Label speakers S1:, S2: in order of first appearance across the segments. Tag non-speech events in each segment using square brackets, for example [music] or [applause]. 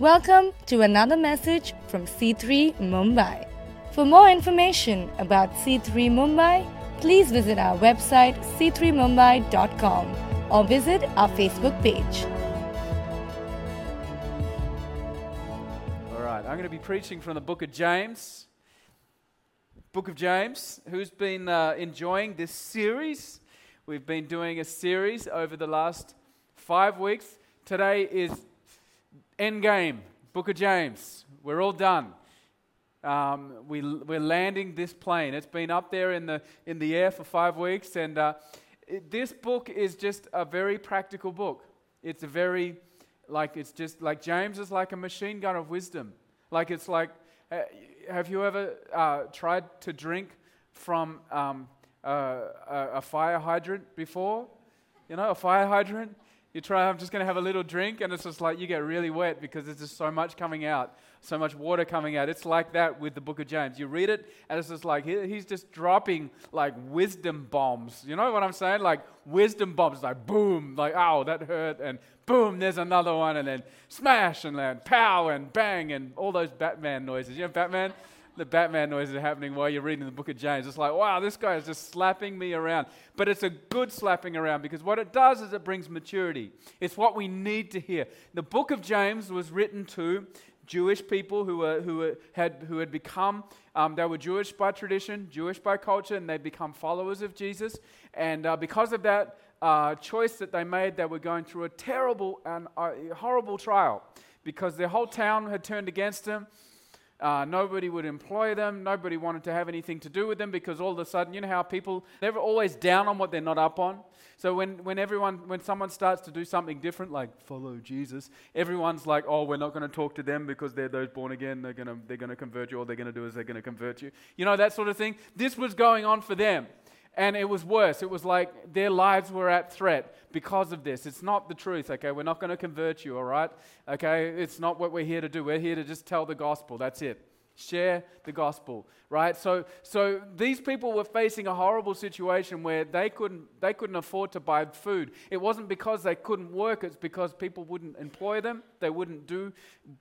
S1: Welcome to another message from C3 Mumbai. For more information about C3 Mumbai, please visit our website c3mumbai.com or visit our Facebook page.
S2: All right, I'm going to be preaching from the book of James. Book of James. Who's been uh, enjoying this series? We've been doing a series over the last five weeks. Today is End game, Book of James. We're all done. Um, we, we're landing this plane. It's been up there in the, in the air for five weeks, and uh, it, this book is just a very practical book. It's a very, like, it's just like James is like a machine gun of wisdom. Like, it's like, uh, have you ever uh, tried to drink from um, a, a fire hydrant before? You know, a fire hydrant? You try, I'm just going to have a little drink, and it's just like you get really wet because there's just so much coming out, so much water coming out. It's like that with the book of James. You read it, and it's just like he's just dropping like wisdom bombs. You know what I'm saying? Like wisdom bombs, like boom, like, oh, that hurt, and boom, there's another one, and then smash, and then pow, and bang, and all those Batman noises. You know Batman? The Batman noises are happening while you're reading the book of James. It's like, wow, this guy is just slapping me around. But it's a good slapping around because what it does is it brings maturity. It's what we need to hear. The book of James was written to Jewish people who, were, who, were, had, who had become, um, they were Jewish by tradition, Jewish by culture, and they'd become followers of Jesus. And uh, because of that uh, choice that they made, they were going through a terrible and uh, horrible trial because their whole town had turned against them. Uh, nobody would employ them. Nobody wanted to have anything to do with them because all of a sudden, you know how people, they're always down on what they're not up on. So when, when everyone, when someone starts to do something different, like follow Jesus, everyone's like, oh, we're not going to talk to them because they're those born again. They're going to, they're going to convert you. All they're going to do is they're going to convert you. You know, that sort of thing. This was going on for them. And it was worse. It was like their lives were at threat because of this. It's not the truth, okay? We're not going to convert you, all right? Okay? It's not what we're here to do. We're here to just tell the gospel. That's it. Share the gospel, right? So, so these people were facing a horrible situation where they couldn't, they couldn't afford to buy food. It wasn't because they couldn't work, it's because people wouldn't employ them, they wouldn't do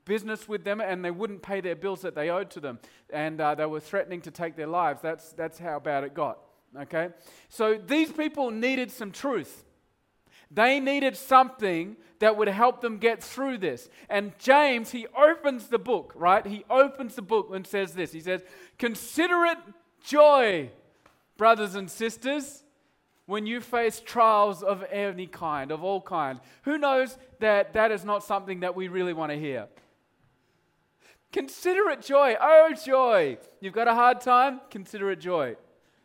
S2: business with them, and they wouldn't pay their bills that they owed to them. And uh, they were threatening to take their lives. That's, that's how bad it got. Okay? So these people needed some truth. They needed something that would help them get through this. And James, he opens the book, right? He opens the book and says this He says, Consider it joy, brothers and sisters, when you face trials of any kind, of all kind. Who knows that that is not something that we really want to hear? Consider it joy. Oh, joy. You've got a hard time? Consider it joy,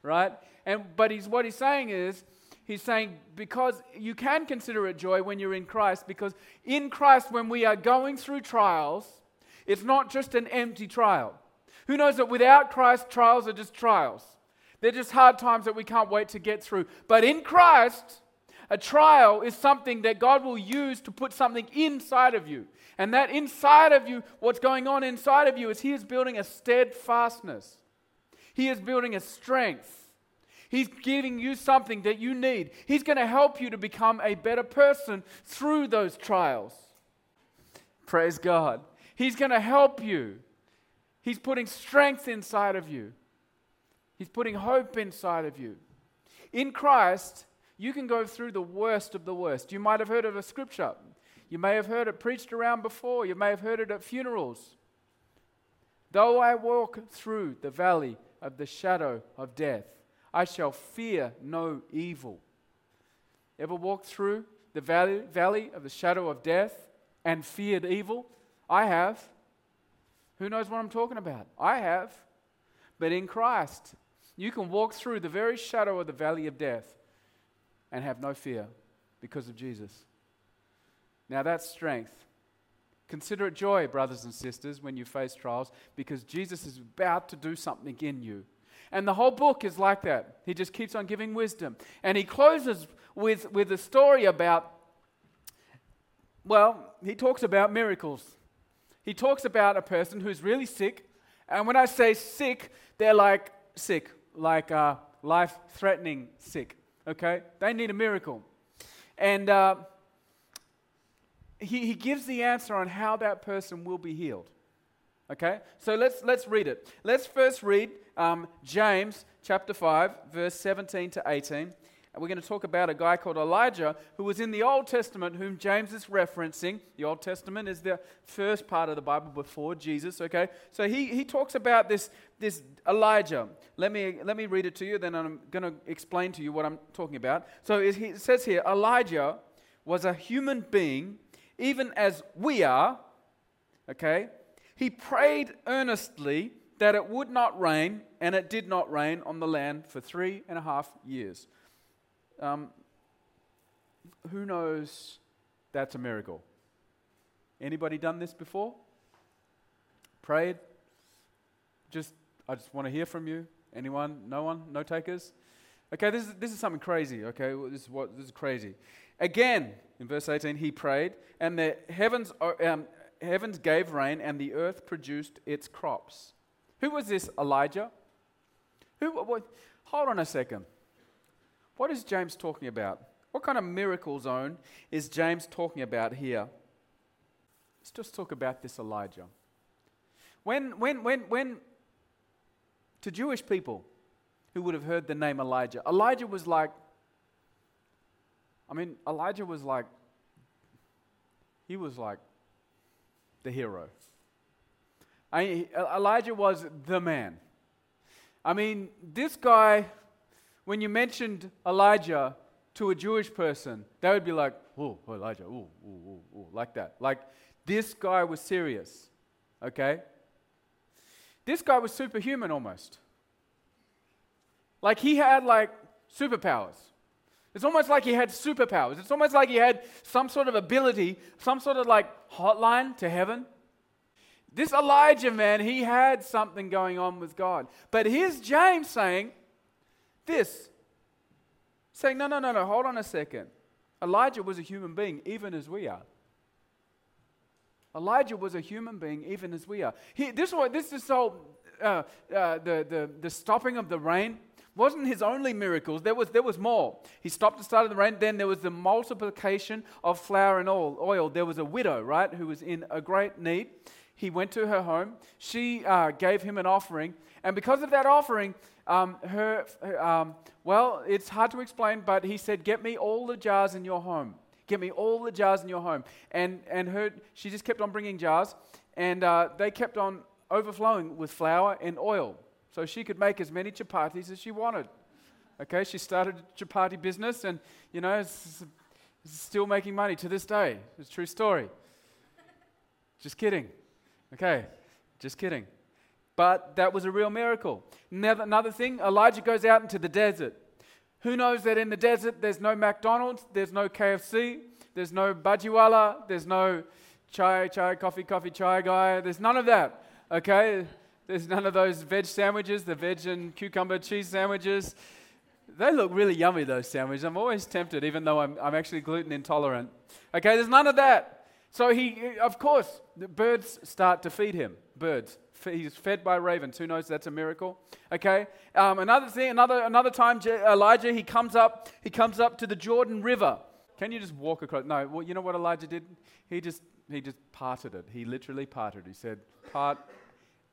S2: right? And, but he's, what he's saying is, he's saying because you can consider it joy when you're in Christ, because in Christ, when we are going through trials, it's not just an empty trial. Who knows that without Christ, trials are just trials? They're just hard times that we can't wait to get through. But in Christ, a trial is something that God will use to put something inside of you. And that inside of you, what's going on inside of you, is He is building a steadfastness, He is building a strength. He's giving you something that you need. He's going to help you to become a better person through those trials. Praise God. He's going to help you. He's putting strength inside of you, He's putting hope inside of you. In Christ, you can go through the worst of the worst. You might have heard of a scripture. You may have heard it preached around before. You may have heard it at funerals. Though I walk through the valley of the shadow of death, I shall fear no evil. Ever walked through the valley, valley of the shadow of death and feared evil? I have. Who knows what I'm talking about? I have. But in Christ, you can walk through the very shadow of the valley of death and have no fear because of Jesus. Now that's strength. Consider it joy, brothers and sisters, when you face trials, because Jesus is about to do something in you. And the whole book is like that. He just keeps on giving wisdom. And he closes with, with a story about, well, he talks about miracles. He talks about a person who's really sick. And when I say sick, they're like sick, like uh, life threatening sick. Okay? They need a miracle. And uh, he, he gives the answer on how that person will be healed. Okay? So let's, let's read it. Let's first read um, James chapter 5, verse 17 to 18. And we're going to talk about a guy called Elijah who was in the Old Testament, whom James is referencing. The Old Testament is the first part of the Bible before Jesus, okay? So he, he talks about this, this Elijah. Let me, let me read it to you, then I'm going to explain to you what I'm talking about. So it says here Elijah was a human being, even as we are, okay? He prayed earnestly that it would not rain, and it did not rain on the land for three and a half years. Um, who knows that's a miracle? Anybody done this before? Prayed? Just, I just want to hear from you. Anyone? No one? No takers? Okay, this is, this is something crazy. Okay, this is what this is crazy. Again, in verse 18, he prayed, and the heavens, um, heavens gave rain, and the earth produced its crops. Who was this Elijah? Who? What, hold on a second. What is James talking about? What kind of miracle zone is James talking about here? Let's just talk about this Elijah. When, when, when, when, to Jewish people who would have heard the name Elijah, Elijah was like, I mean, Elijah was like, he was like the hero. I Elijah was the man. I mean, this guy when you mentioned Elijah to a Jewish person, they would be like, oh, Elijah, ooh, ooh, ooh, like that. Like, this guy was serious, okay? This guy was superhuman almost. Like, he had, like, superpowers. It's almost like he had superpowers. It's almost like he had some sort of ability, some sort of, like, hotline to heaven. This Elijah man, he had something going on with God. But here's James saying, this, saying, No, no, no, no, hold on a second. Elijah was a human being, even as we are. Elijah was a human being, even as we are. He, this, this is so, uh, uh, the, the, the stopping of the rain wasn't his only miracles. There was, there was more. He stopped the start of the rain. Then there was the multiplication of flour and oil. There was a widow, right, who was in a great need. He went to her home. She uh, gave him an offering. And because of that offering, um, her, um, well, it's hard to explain, but he said, Get me all the jars in your home. Get me all the jars in your home. And, and her, she just kept on bringing jars, and uh, they kept on overflowing with flour and oil. So she could make as many chapatis as she wanted. Okay, she started a chapati business, and, you know, still making money to this day. It's a true story. Just kidding. Okay, just kidding. But that was a real miracle. Another thing, Elijah goes out into the desert. Who knows that in the desert there's no McDonald's, there's no KFC, there's no Bajiwala, there's no chai, chai, coffee, coffee, chai guy. There's none of that, okay? There's none of those veg sandwiches, the veg and cucumber cheese sandwiches. They look really yummy, those sandwiches. I'm always tempted, even though I'm, I'm actually gluten intolerant. Okay, there's none of that. So he, of course, the birds start to feed him. Birds he's fed by ravens. Who knows? That's a miracle. Okay. Um, another thing, another another time, Elijah he comes up. He comes up to the Jordan River. Can you just walk across? No. Well, you know what Elijah did? He just he just parted it. He literally parted. He said, "Part,"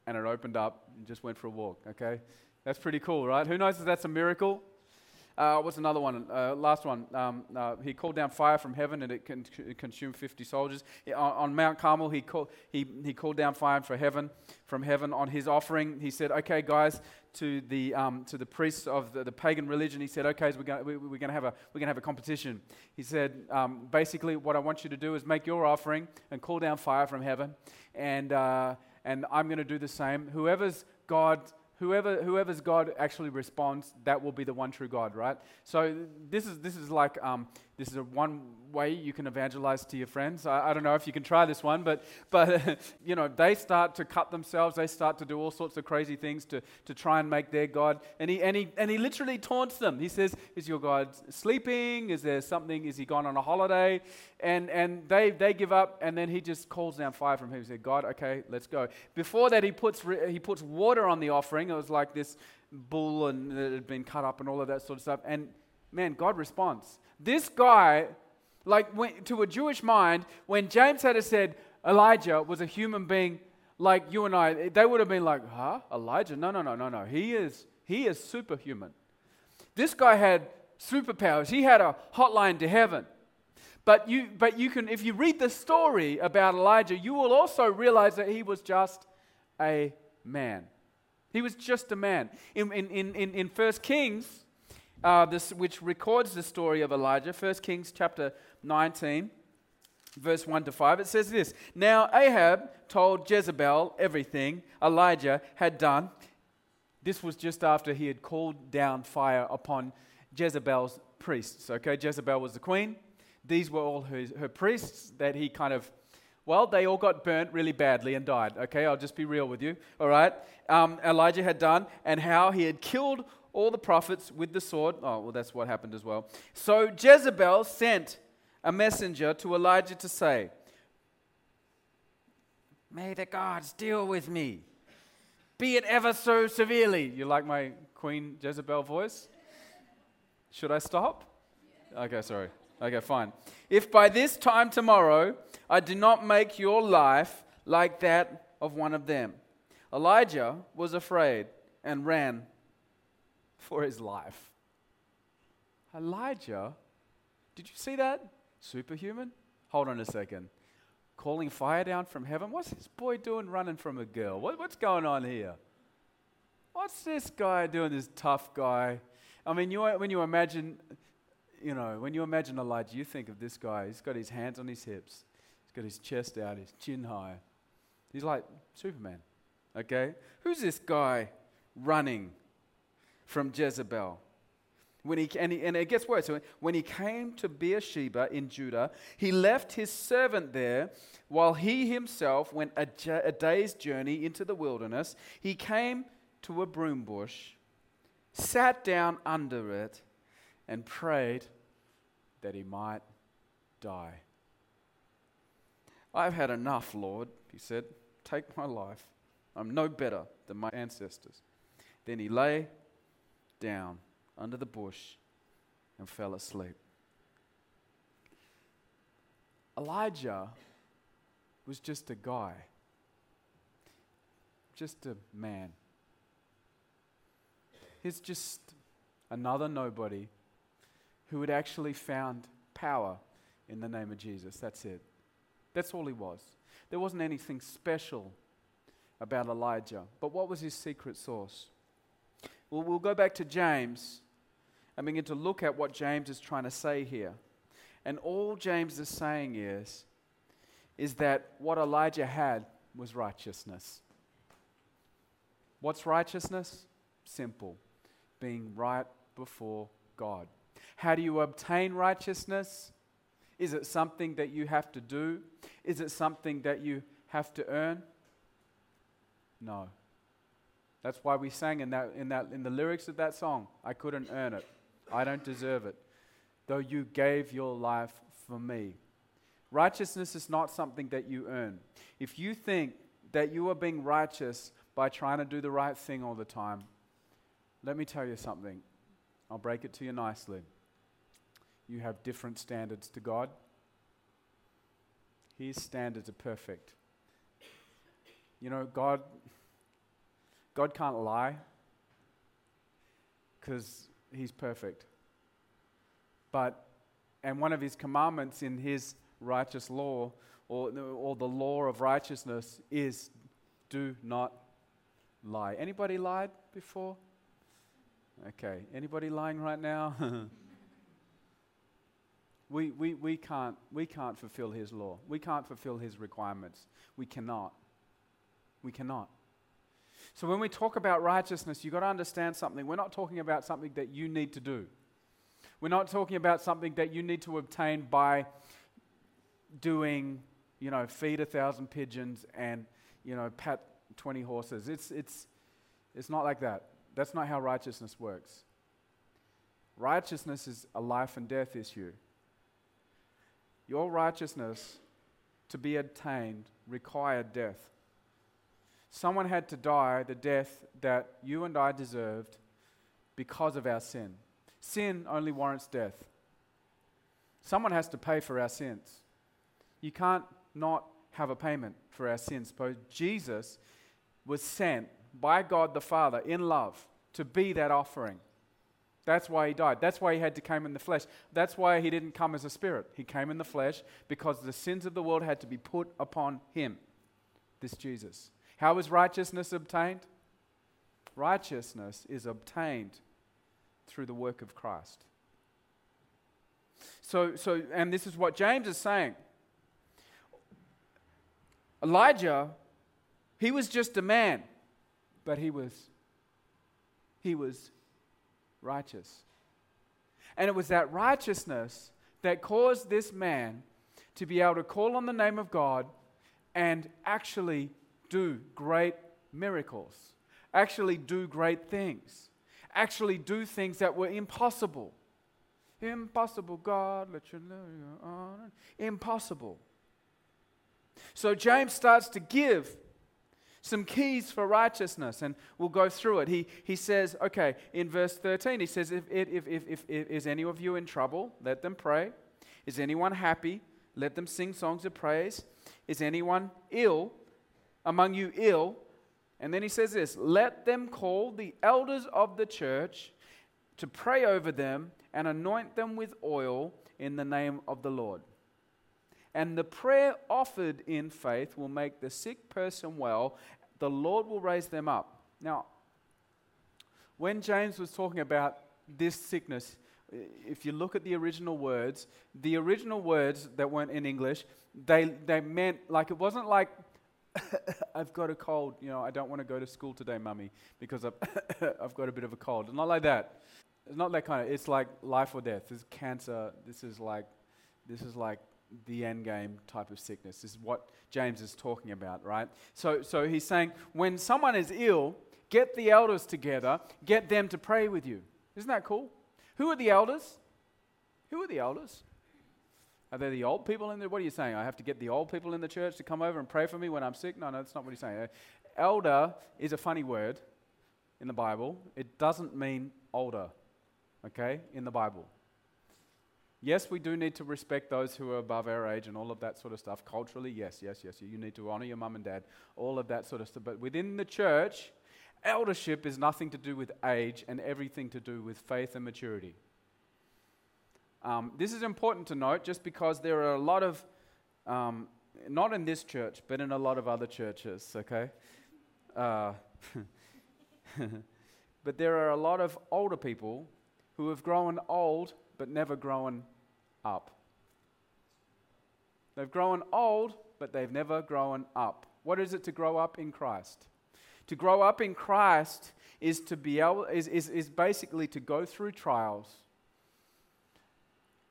S2: and it opened up and just went for a walk. Okay. That's pretty cool, right? Who knows if that's a miracle? Uh, what's another one? Uh, last one. Um, uh, he called down fire from heaven and it, con- consumed 50 soldiers. On, on, Mount Carmel, he, call, he, he called down fire for heaven, from heaven on his offering. He said, Okay, guys, to the, um, to the priests of the, the, pagan religion, he said, Okay, so we're going we, we're to have, a, we're gonna have a competition. He said, um, Basically, what I want you to do is make your offering and call down fire from heaven. And, uh, and I'm going to do the same. Whoever's God whoever whoever's God actually responds, that will be the one true God, right? So this is this is like um, this is a one way you can evangelize to your friends. I, I, don't know if you can try this one, but but [laughs] you know they start to cut themselves. They start to do all sorts of crazy things to to try and make their God. And he and he and he literally taunts them. He says, "Is your God sleeping? Is there something? Is he gone on a holiday?" And and they they give up. And then he just calls down fire from heaven. He said, "God, okay, let's go." Before that, he puts he puts water on the offering. It was like this bull and it had been cut up and all of that sort of stuff. And man, God responds. This guy Like when, to a Jewish mind, when James had said Elijah was a human being like you and I, they would have been like, huh? Elijah? No, no, no, no, no. He is, he is superhuman. This guy had superpowers. He had a hotline to heaven. But you, but you can, if you read the story about Elijah, you will also realize that he was just a man. He was just a man. In, in, in, in 1 Kings, uh, this, which records the story of Elijah, 1 Kings chapter 19, verse 1 to 5, it says this Now Ahab told Jezebel everything Elijah had done. This was just after he had called down fire upon Jezebel's priests. Okay, Jezebel was the queen. These were all her, her priests that he kind of, well, they all got burnt really badly and died. Okay, I'll just be real with you. All right, um, Elijah had done, and how he had killed all the prophets with the sword. Oh, well, that's what happened as well. So Jezebel sent a messenger to Elijah to say, May the gods deal with me, be it ever so severely. You like my Queen Jezebel voice? Should I stop? Okay, sorry. Okay, fine. If by this time tomorrow I do not make your life like that of one of them. Elijah was afraid and ran for his life. Elijah, did you see that? Superhuman? Hold on a second. Calling fire down from heaven? What's this boy doing running from a girl? What, what's going on here? What's this guy doing, this tough guy? I mean, you, when you imagine, you know, when you imagine Elijah, you think of this guy. He's got his hands on his hips, he's got his chest out, his chin high. He's like Superman, okay? Who's this guy running from Jezebel? When he, and, he, and it gets worse. When he came to Beersheba in Judah, he left his servant there while he himself went a, a day's journey into the wilderness. He came to a broom bush, sat down under it, and prayed that he might die. I've had enough, Lord, he said. Take my life. I'm no better than my ancestors. Then he lay down under the bush and fell asleep. Elijah was just a guy, just a man. He's just another nobody who had actually found power in the name of Jesus. That's it. That's all he was. There wasn't anything special about Elijah. But what was his secret source? Well, we'll go back to James and begin to look at what James is trying to say here. And all James is saying is, is that what Elijah had was righteousness. What's righteousness? Simple. Being right before God. How do you obtain righteousness? Is it something that you have to do? Is it something that you have to earn? No. That's why we sang in, that, in, that, in the lyrics of that song, I couldn't earn it. I don't deserve it, though you gave your life for me. Righteousness is not something that you earn. If you think that you are being righteous by trying to do the right thing all the time, let me tell you something. I'll break it to you nicely. You have different standards to God. His standards are perfect. You know, God God can't lie because he's perfect. But, and one of his commandments in his righteous law, or, or the law of righteousness, is do not lie. Anybody lied before? Okay. Anybody lying right now? [laughs] we, we, we, can't, we can't fulfill his law. We can't fulfill his requirements. We cannot. We cannot. So when we talk about righteousness, you've got to understand something. We're not talking about something that you need to do. We're not talking about something that you need to obtain by doing, you know, feed a thousand pigeons and, you know, pat 20 horses. It's, it's, it's not like that. That's not how righteousness works. Righteousness is a life and death issue. Your righteousness to be obtained required death. Someone had to die the death that you and I deserved because of our sin. Sin only warrants death. Someone has to pay for our sins. You can't not have a payment for our sins. But Jesus was sent by God the Father in love to be that offering. That's why he died. That's why he had to come in the flesh. That's why he didn't come as a spirit. He came in the flesh because the sins of the world had to be put upon him, this Jesus. How is righteousness obtained? Righteousness is obtained through the work of Christ. So, so, and this is what James is saying. Elijah, he was just a man, but he was, he was righteous. And it was that righteousness that caused this man to be able to call on the name of God and actually do great miracles, actually do great things, actually do things that were impossible. Impossible, God, let your honor. Impossible. So James starts to give some keys for righteousness, and we'll go through it. He, he says, okay, in verse 13, he says, if, if, if, if, if, if Is any of you in trouble? Let them pray. Is anyone happy? Let them sing songs of praise. Is anyone ill? Among you ill? And then he says this Let them call the elders of the church to pray over them and anoint them with oil in the name of the Lord. And the prayer offered in faith will make the sick person well. The Lord will raise them up. Now, when James was talking about this sickness, if you look at the original words, the original words that weren't in English, they, they meant like it wasn't like, [laughs] I've got a cold, you know, I don't want to go to school today, mummy, because I've, [laughs] I've got a bit of a cold. It's not like that. It's not that kind of, it's like life or death. This is cancer. This is like, this is like the end game type of sickness. This is what James is talking about, right? So, so he's saying when someone is ill, get the elders together, get them to pray with you. Isn't that cool? Who are the elders? Who are the elders? Are they the old people in there? What are you saying? I have to get the old people in the church to come over and pray for me when I'm sick? No, no, that's not what he's saying. Uh, elder is a funny word in the Bible. It doesn't mean older, okay, in the Bible. Yes, we do need to respect those who are above our age and all of that sort of stuff. Culturally, yes, yes, yes. You need to honor your mum and dad, all of that sort of stuff. But within the church, eldership is nothing to do with age and everything to do with faith and maturity. Um, this is important to note just because there are a lot of, um, not in this church, but in a lot of other churches, okay? Uh, [laughs] but there are a lot of older people who have grown old but never grown up. They've grown old, but they've never grown up. What is it to grow up in Christ? To grow up in Christ is to be able is, is, is basically to go through trials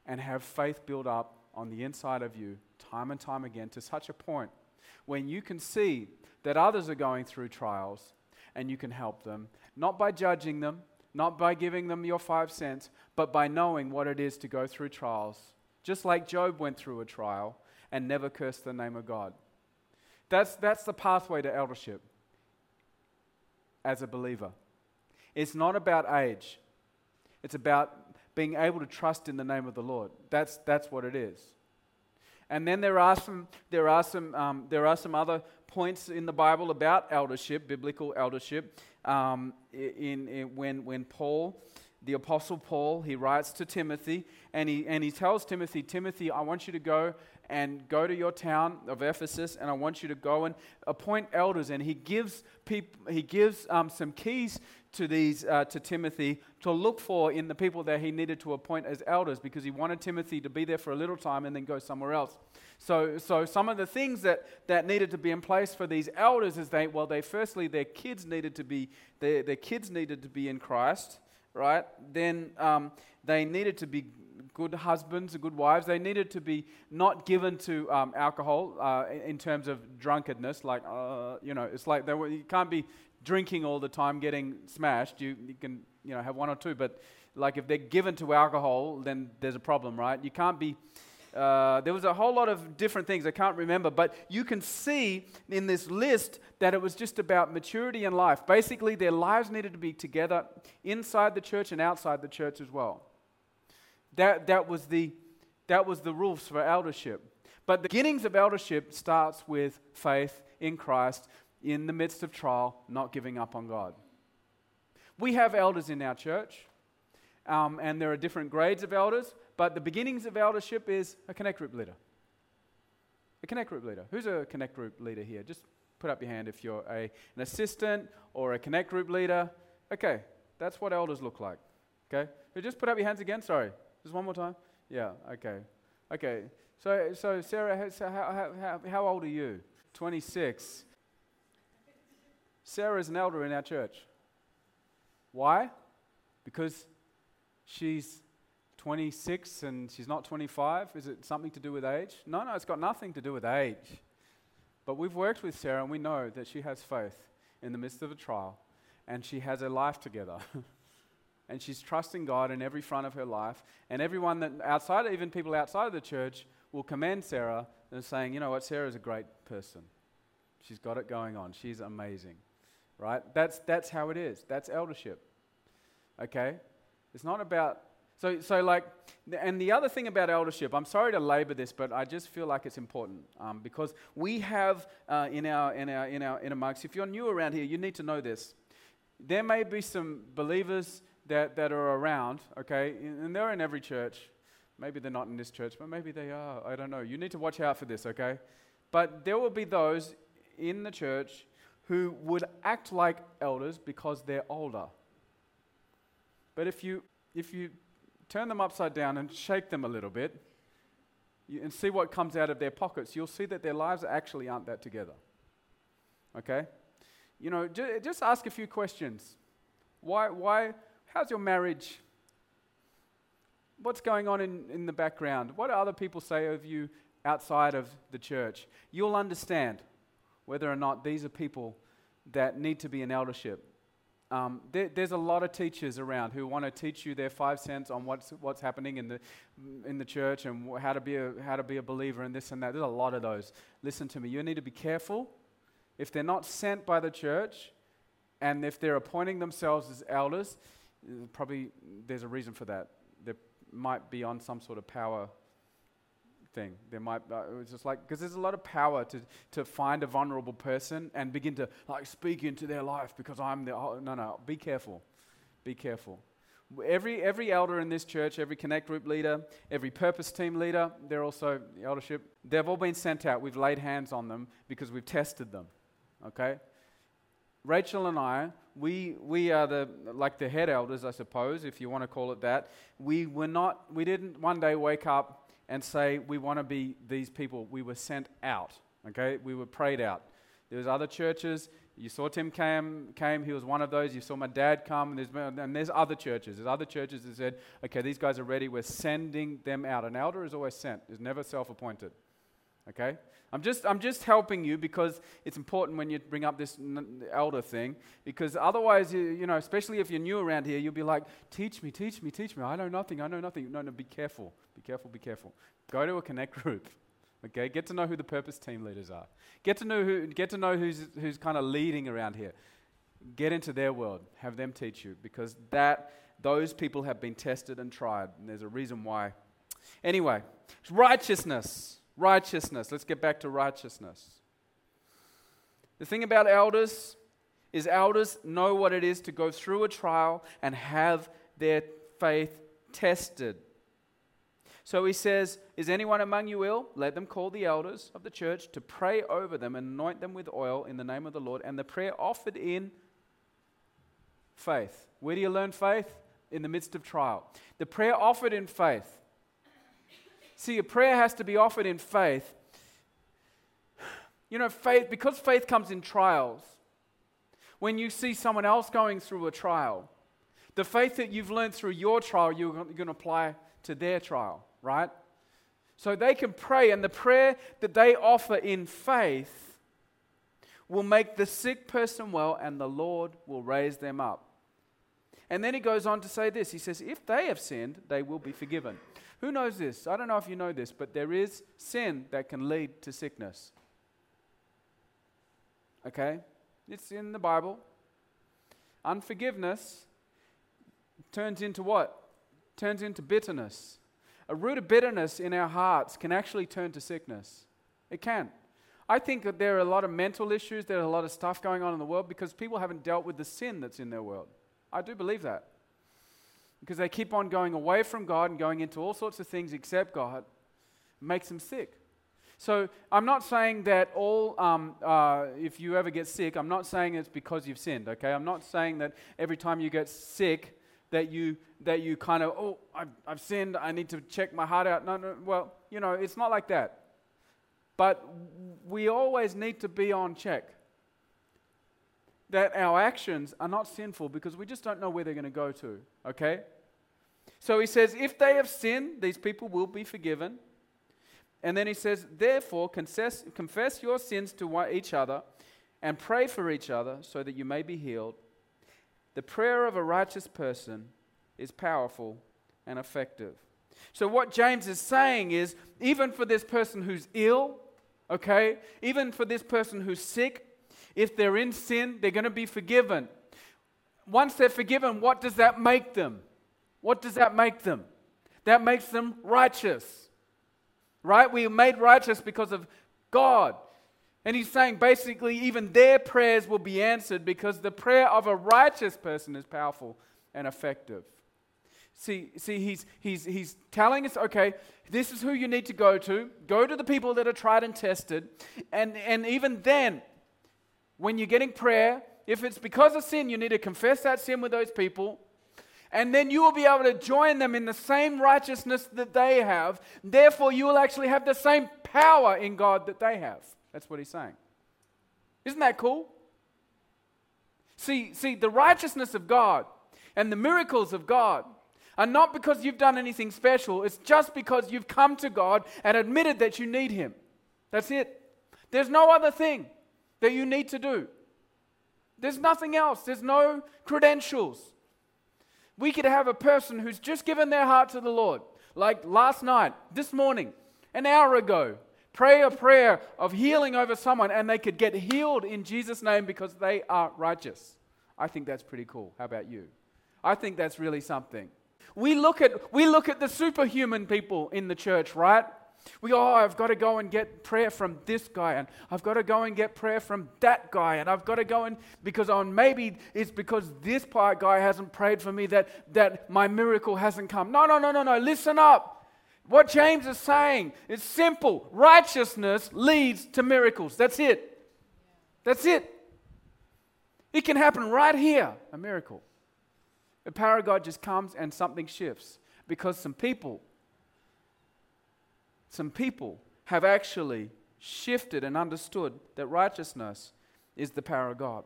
S2: and have faith build up on the inside of you time and time again to such a point when you can see that others are going through trials and you can help them, not by judging them, not by giving them your five cents, but by knowing what it is to go through trials, just like Job went through a trial and never cursed the name of God. That's, that's the pathway to eldership as a believer. It's not about age, it's about being able to trust in the name of the Lord. That's, that's what it is. And then there are some, there are some, um, there are some other points in the Bible about eldership, biblical eldership. Um, in, in, when, when Paul the Apostle Paul, he writes to Timothy and he, and he tells Timothy, Timothy, I want you to go and go to your town of Ephesus and I want you to go and appoint elders. And he gives, peop- he gives um, some keys to, these, uh, to Timothy to look for in the people that he needed to appoint as elders because he wanted Timothy to be there for a little time and then go somewhere else. So, so some of the things that, that needed to be in place for these elders is they, well, they firstly, their kids needed to be, their, their kids needed to be in Christ right? Then um, they needed to be good husbands, good wives. They needed to be not given to um, alcohol uh, in terms of drunkenness. Like, uh, you know, it's like were, you can't be drinking all the time, getting smashed. You, you can, you know, have one or two. But like if they're given to alcohol, then there's a problem, right? You can't be uh, there was a whole lot of different things I can't remember, but you can see in this list that it was just about maturity in life. Basically, their lives needed to be together inside the church and outside the church as well. That, that was the, That was the rules for eldership. But the beginnings of eldership starts with faith in Christ in the midst of trial, not giving up on God. We have elders in our church, um, and there are different grades of elders, but the beginnings of eldership is a connect group leader. A connect group leader. Who's a connect group leader here? Just put up your hand if you're a, an assistant or a connect group leader. Okay, that's what elders look like. Okay? Just put up your hands again. Sorry. Just one more time. Yeah, okay. Okay. So, so Sarah, so how, how, how old are you? 26. Sarah is an elder in our church. Why? Because she's 26 and she's not 25. Is it something to do with age? No, no, it's got nothing to do with age. But we've worked with Sarah and we know that she has faith in the midst of a trial and she has a life together. [laughs] and she's trusting God in every front of her life. And everyone that outside, even people outside of the church, will commend Sarah and saying, you know what, Sarah's a great person. She's got it going on. She's amazing. Right? That's, that's how it is. That's eldership. Okay? It's not about so, so like, and the other thing about eldership, I'm sorry to labor this, but I just feel like it's important um, because we have uh, in our in our in our inner marks. If you're new around here, you need to know this. There may be some believers that that are around, okay, and they're in every church. Maybe they're not in this church, but maybe they are. I don't know. You need to watch out for this, okay? But there will be those in the church who would act like elders because they're older. But if you if you turn them upside down and shake them a little bit and see what comes out of their pockets, you'll see that their lives actually aren't that together. Okay? You know, ju- just ask a few questions. Why, why, how's your marriage? What's going on in, in the background? What do other people say of you outside of the church? You'll understand whether or not these are people that need to be in eldership um, there, there's a lot of teachers around who want to teach you their five cents on what's, what's happening in the, in the church and how to, be a, how to be a believer and this and that. There's a lot of those. Listen to me. You need to be careful. If they're not sent by the church and if they're appointing themselves as elders, probably there's a reason for that. They might be on some sort of power thing. There might, uh, it's just like, because there's a lot of power to, to find a vulnerable person and begin to like speak into their life because I'm the, oh, no, no, be careful. Be careful. Every, every elder in this church, every connect group leader, every purpose team leader, they're also the eldership, they've all been sent out. We've laid hands on them because we've tested them. Okay? Rachel and I, we, we are the, like the head elders, I suppose, if you want to call it that. We were not, we didn't one day wake up and say, we want to be these people. We were sent out, okay? We were prayed out. There was other churches. You saw Tim came, came, he was one of those. You saw my dad come, and there's, and there's other churches. There's other churches that said, okay, these guys are ready. We're sending them out. An elder is always sent, is never self appointed. Okay? I'm just, I'm just helping you because it's important when you bring up this elder thing. Because otherwise, you, you know, especially if you're new around here, you'll be like, teach me, teach me, teach me. I know nothing, I know nothing. No, no, be careful. Be careful, be careful. Go to a connect [laughs] group. Okay? Get to know who the purpose team leaders are. Get to know, who, get to know who's, who's kind of leading around here. Get into their world. Have them teach you because that, those people have been tested and tried. And there's a reason why. Anyway, righteousness Righteousness. Let's get back to righteousness. The thing about elders is elders know what it is to go through a trial and have their faith tested. So he says, Is anyone among you ill? Let them call the elders of the church to pray over them and anoint them with oil in the name of the Lord. And the prayer offered in faith. Where do you learn faith? In the midst of trial. The prayer offered in faith. See, a prayer has to be offered in faith. You know, faith, because faith comes in trials, when you see someone else going through a trial, the faith that you've learned through your trial, you're going to apply to their trial, right? So they can pray, and the prayer that they offer in faith will make the sick person well, and the Lord will raise them up. And then he goes on to say this He says, If they have sinned, they will be forgiven. Who knows this? I don't know if you know this, but there is sin that can lead to sickness. Okay? It's in the Bible. Unforgiveness turns into what? Turns into bitterness. a root of bitterness in our hearts can actually turn to sickness. It can. I think that there are a lot of mental issues, there are a lot of stuff going on in the world because people haven't dealt with the sin that's in their world. I do believe that. Because they keep on going away from God and going into all sorts of things except God, it makes them sick. So I'm not saying that all, um, uh, if you ever get sick, I'm not saying it's because you've sinned, okay? I'm not saying that every time you get sick, that you, that you kind of, oh, I've, I've sinned, I need to check my heart out. No, no, well, you know, it's not like that. But we always need to be on check that our actions are not sinful because we just don't know where they're going to go to, okay? So he says, if they have sinned, these people will be forgiven. And then he says, therefore, confess, confess your sins to each other and pray for each other so that you may be healed. The prayer of a righteous person is powerful and effective. So, what James is saying is even for this person who's ill, okay, even for this person who's sick, if they're in sin, they're going to be forgiven. Once they're forgiven, what does that make them? What does that make them? That makes them righteous. Right? We are made righteous because of God. And he's saying basically, even their prayers will be answered because the prayer of a righteous person is powerful and effective. See, see he's, he's, he's telling us, okay, this is who you need to go to. Go to the people that are tried and tested. And, and even then, when you're getting prayer, if it's because of sin, you need to confess that sin with those people. And then you will be able to join them in the same righteousness that they have. Therefore, you will actually have the same power in God that they have. That's what he's saying. Isn't that cool? See, see, the righteousness of God and the miracles of God are not because you've done anything special. It's just because you've come to God and admitted that you need Him. That's it. There's no other thing that you need to do. There's nothing else, there's no credentials. We could have a person who's just given their heart to the Lord, like last night, this morning, an hour ago, pray a prayer of healing over someone, and they could get healed in Jesus' name because they are righteous. I think that's pretty cool. How about you? I think that's really something. We look at, we look at the superhuman people in the church, right? We go, oh, I've got to go and get prayer from this guy, and I've got to go and get prayer from that guy, and I've got to go and because oh, on maybe it's because this part guy hasn't prayed for me that, that my miracle hasn't come. No, no, no, no, no. Listen up. What James is saying is simple. Righteousness leads to miracles. That's it. That's it. It can happen right here, a miracle. The power of God just comes and something shifts because some people some people have actually shifted and understood that righteousness is the power of God.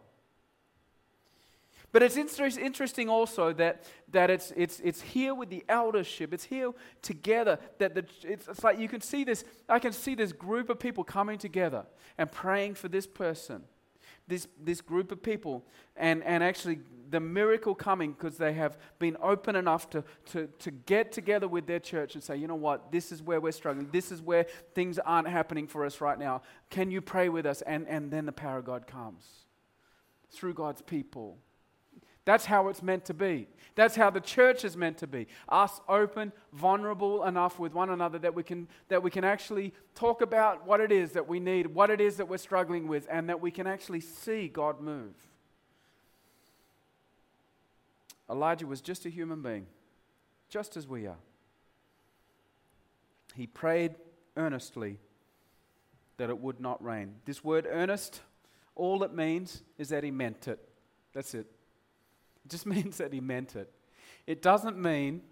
S2: But it's interesting also that, that it's, it's, it's here with the eldership. It's here together that the, it's, it's like you can see this. I can see this group of people coming together and praying for this person, this, this group of people, and, and actually the miracle coming because they have been open enough to, to, to get together with their church and say, you know what, this is where we're struggling. This is where things aren't happening for us right now. Can you pray with us? And, and then the power of God comes through God's people. That's how it's meant to be. That's how the church is meant to be. Us open, vulnerable enough with one another that we can that we can actually talk about what it is that we need, what it is that we're struggling with, and that we can actually see God move. Elijah was just a human being, just as we are. He prayed earnestly that it would not rain. This word earnest, all it means is that he meant it. That's it. It just [laughs] means that he meant it. It doesn't mean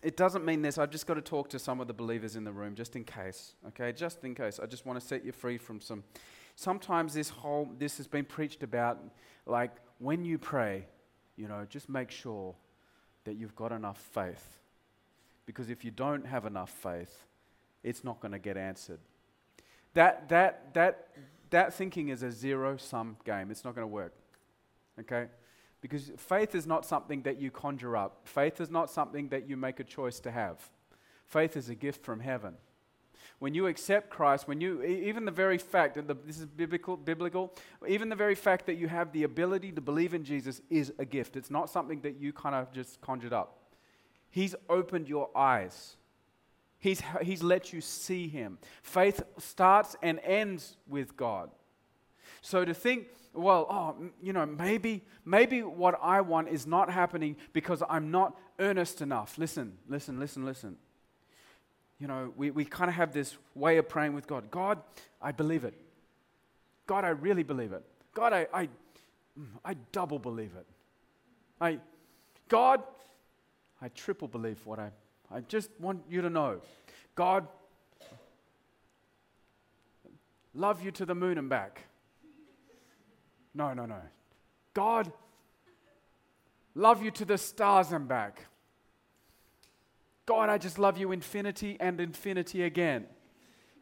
S2: it doesn't mean this. I've just got to talk to some of the believers in the room just in case. Okay? Just in case. I just want to set you free from some sometimes this whole this has been preached about like when you pray you know, just make sure that you've got enough faith. Because if you don't have enough faith, it's not going to get answered. That, that, that, that thinking is a zero sum game. It's not going to work. Okay? Because faith is not something that you conjure up, faith is not something that you make a choice to have. Faith is a gift from heaven when you accept Christ, when you, even the very fact, that this is biblical, biblical, even the very fact that you have the ability to believe in Jesus is a gift. It's not something that you kind of just conjured up. He's opened your eyes. He's, he's let you see Him. Faith starts and ends with God. So to think, well, oh, you know, maybe, maybe what I want is not happening because I'm not earnest enough. Listen, listen, listen, listen. You know, we, we kind of have this way of praying with God. God, I believe it. God, I really believe it. God, I, I, mm, I double believe it. I, God, I triple believe what I, I just want you to know. God, love you to the moon and back. No, no, no. God, love you to the stars and back. God, I just love you infinity and infinity again.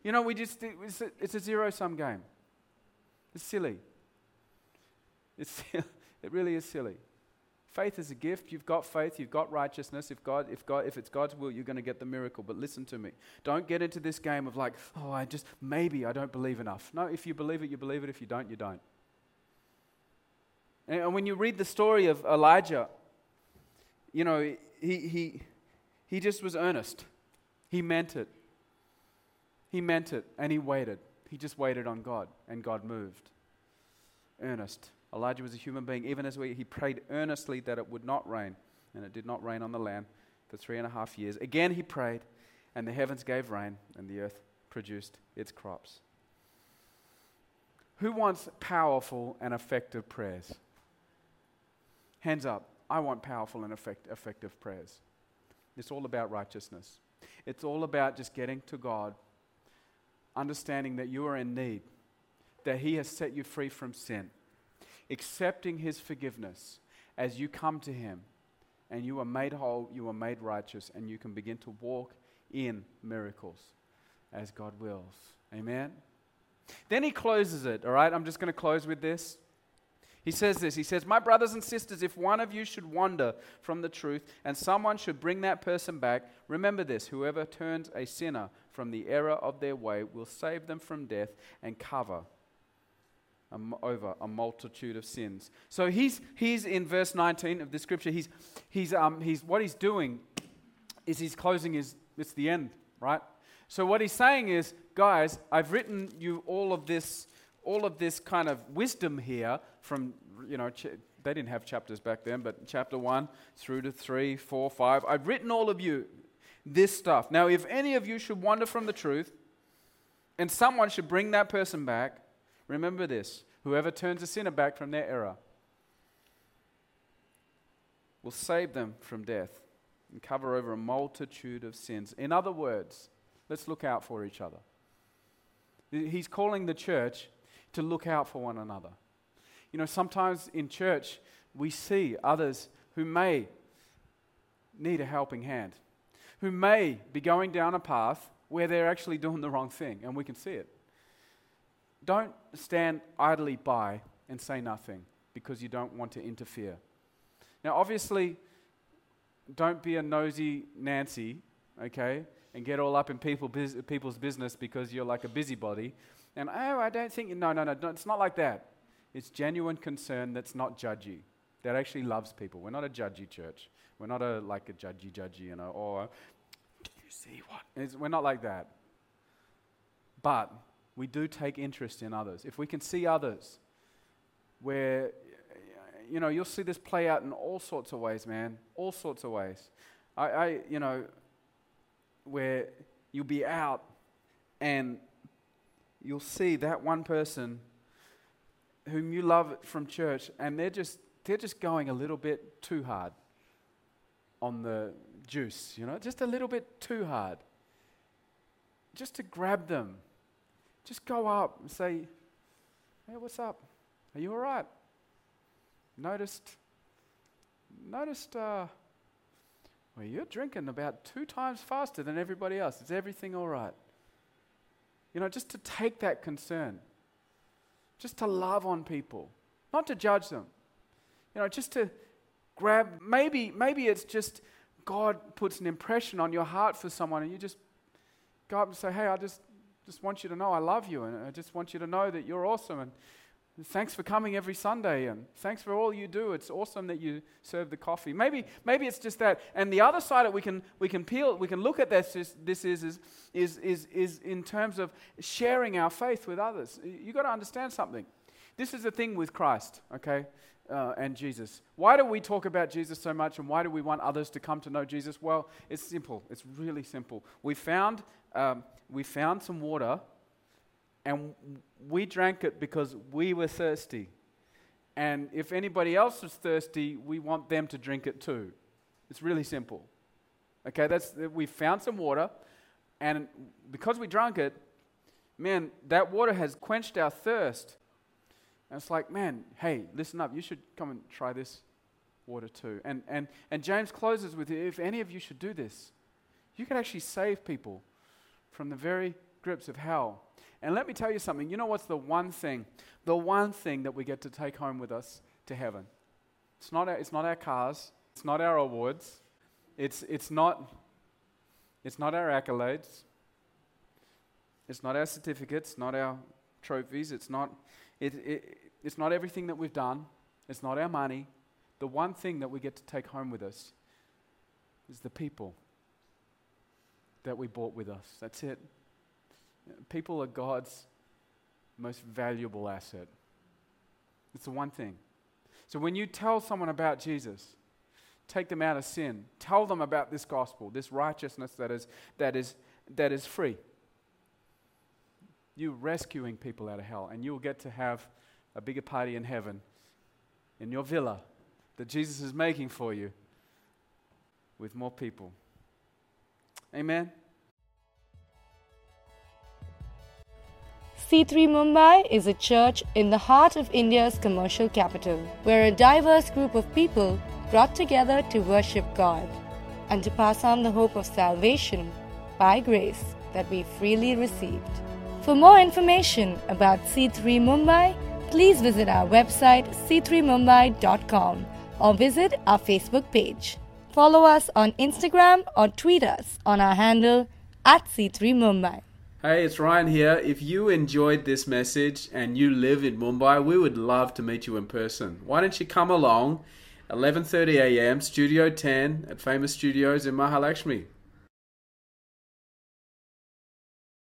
S2: You know, we just, it's a, it's a zero sum game. It's silly. It's, [laughs] it really is silly. Faith is a gift. You've got faith. You've got righteousness. If, God, if, God, if it's God's will, you're going to get the miracle. But listen to me. Don't get into this game of like, oh, I just, maybe I don't believe enough. No, if you believe it, you believe it. If you don't, you don't. And when you read the story of Elijah, you know, he, he, he just was earnest. He meant it. He meant it and he waited. He just waited on God and God moved. Earnest. Elijah was a human being, even as we, he prayed earnestly that it would not rain, and it did not rain on the land for three and a half years. Again, he prayed, and the heavens gave rain, and the earth produced its crops. Who wants powerful and effective prayers? Hands up. I want powerful and effect, effective prayers. It's all about righteousness. It's all about just getting to God, understanding that you are in need, that He has set you free from sin, accepting His forgiveness as you come to Him and you are made whole, you are made righteous, and you can begin to walk in miracles as God wills. Amen? Then He closes it, all right? I'm just going to close with this. He says this He says, My brothers and sisters, if one of you should wander from the truth and someone should bring that person back, remember this whoever turns a sinner from the error of their way will save them from death and cover over a multitude of sins. So he's, he's in verse 19 of the scripture, he's, he's, um, he's, what he's doing is he's closing his, it's the end, right? So what he's saying is, guys, I've written you all of this all of this kind of wisdom here from, you know, ch- they didn't have chapters back then, but chapter 1 through to 3, 4, 5. I've written all of you this stuff. Now, if any of you should wander from the truth and someone should bring that person back, remember this whoever turns a sinner back from their error will save them from death and cover over a multitude of sins. In other words, let's look out for each other. He's calling the church to look out for one another. You know, sometimes in church, we see others who may need a helping hand, who may be going down a path where they're actually doing the wrong thing, and we can see it. Don't stand idly by and say nothing because you don't want to interfere. Now, obviously, don't be a nosy Nancy, okay, and get all up in people, people's business because you're like a busybody and, oh, I don't think, no, no, no, no, it's not like that. It's genuine concern that's not judgy, that actually loves people. We're not a judgy church. We're not a, like a judgy, judgy, you know, or, you see what? It's, we're not like that. But we do take interest in others. If we can see others where, you know, you'll see this play out in all sorts of ways, man, all sorts of ways. I, I you know, where you'll be out and you'll see that one person whom you love from church, and they're just they're just going a little bit too hard on the juice, you know, just a little bit too hard. Just to grab them, just go up and say, "Hey, what's up? Are you all right?" Noticed, noticed. Uh, well, you're drinking about two times faster than everybody else. Is everything all right? You know, just to take that concern, just to love on people, not to judge them. You know, just to grab, maybe, maybe it's just God puts an impression on your heart for someone and you just go up and say, hey, I just, just want you to know I love you and I just want you to know that you're awesome. And Thanks for coming every Sunday and thanks for all you do. It's awesome that you serve the coffee. Maybe, maybe it's just that. And the other side that we can, we can peel, we can look at this, is, this is, is, is, is, is in terms of sharing our faith with others. You've got to understand something. This is the thing with Christ, okay, uh, and Jesus. Why do we talk about Jesus so much and why do we want others to come to know Jesus? Well, it's simple. It's really simple. We found, um, we found some water and we drank it because we were thirsty. And if anybody else is thirsty, we want them to drink it too. It's really simple. Okay, that's we found some water, and because we drank it, man, that water has quenched our thirst. And it's like, man, hey, listen up, you should come and try this water too. And and and James closes with if any of you should do this, you could actually save people from the very grips of hell. And let me tell you something. You know what's the one thing? The one thing that we get to take home with us to heaven. It's not our, it's not our cars. It's not our awards. It's, it's, not, it's not our accolades. It's not our certificates, not our trophies. It's not, it, it, it's not everything that we've done. It's not our money. The one thing that we get to take home with us is the people that we brought with us. That's it. People are God's most valuable asset. It's the one thing. So when you tell someone about Jesus, take them out of sin. Tell them about this gospel, this righteousness that is, that is, that is free. You're rescuing people out of hell, and you'll get to have a bigger party in heaven in your villa that Jesus is making for you with more people. Amen.
S1: C3 Mumbai is a church in the heart of India's commercial capital, where a diverse group of people brought together to worship God and to pass on the hope of salvation by grace that we freely received. For more information about C3 Mumbai, please visit our website c3mumbai.com or visit our Facebook page. Follow us on Instagram or tweet us on our handle at C3 Mumbai.
S2: Hey, it's Ryan here. If you enjoyed this message and you live in Mumbai, we would love to meet you in person. Why don't you come along 11:30 a.m. Studio 10 at Famous Studios in Mahalakshmi.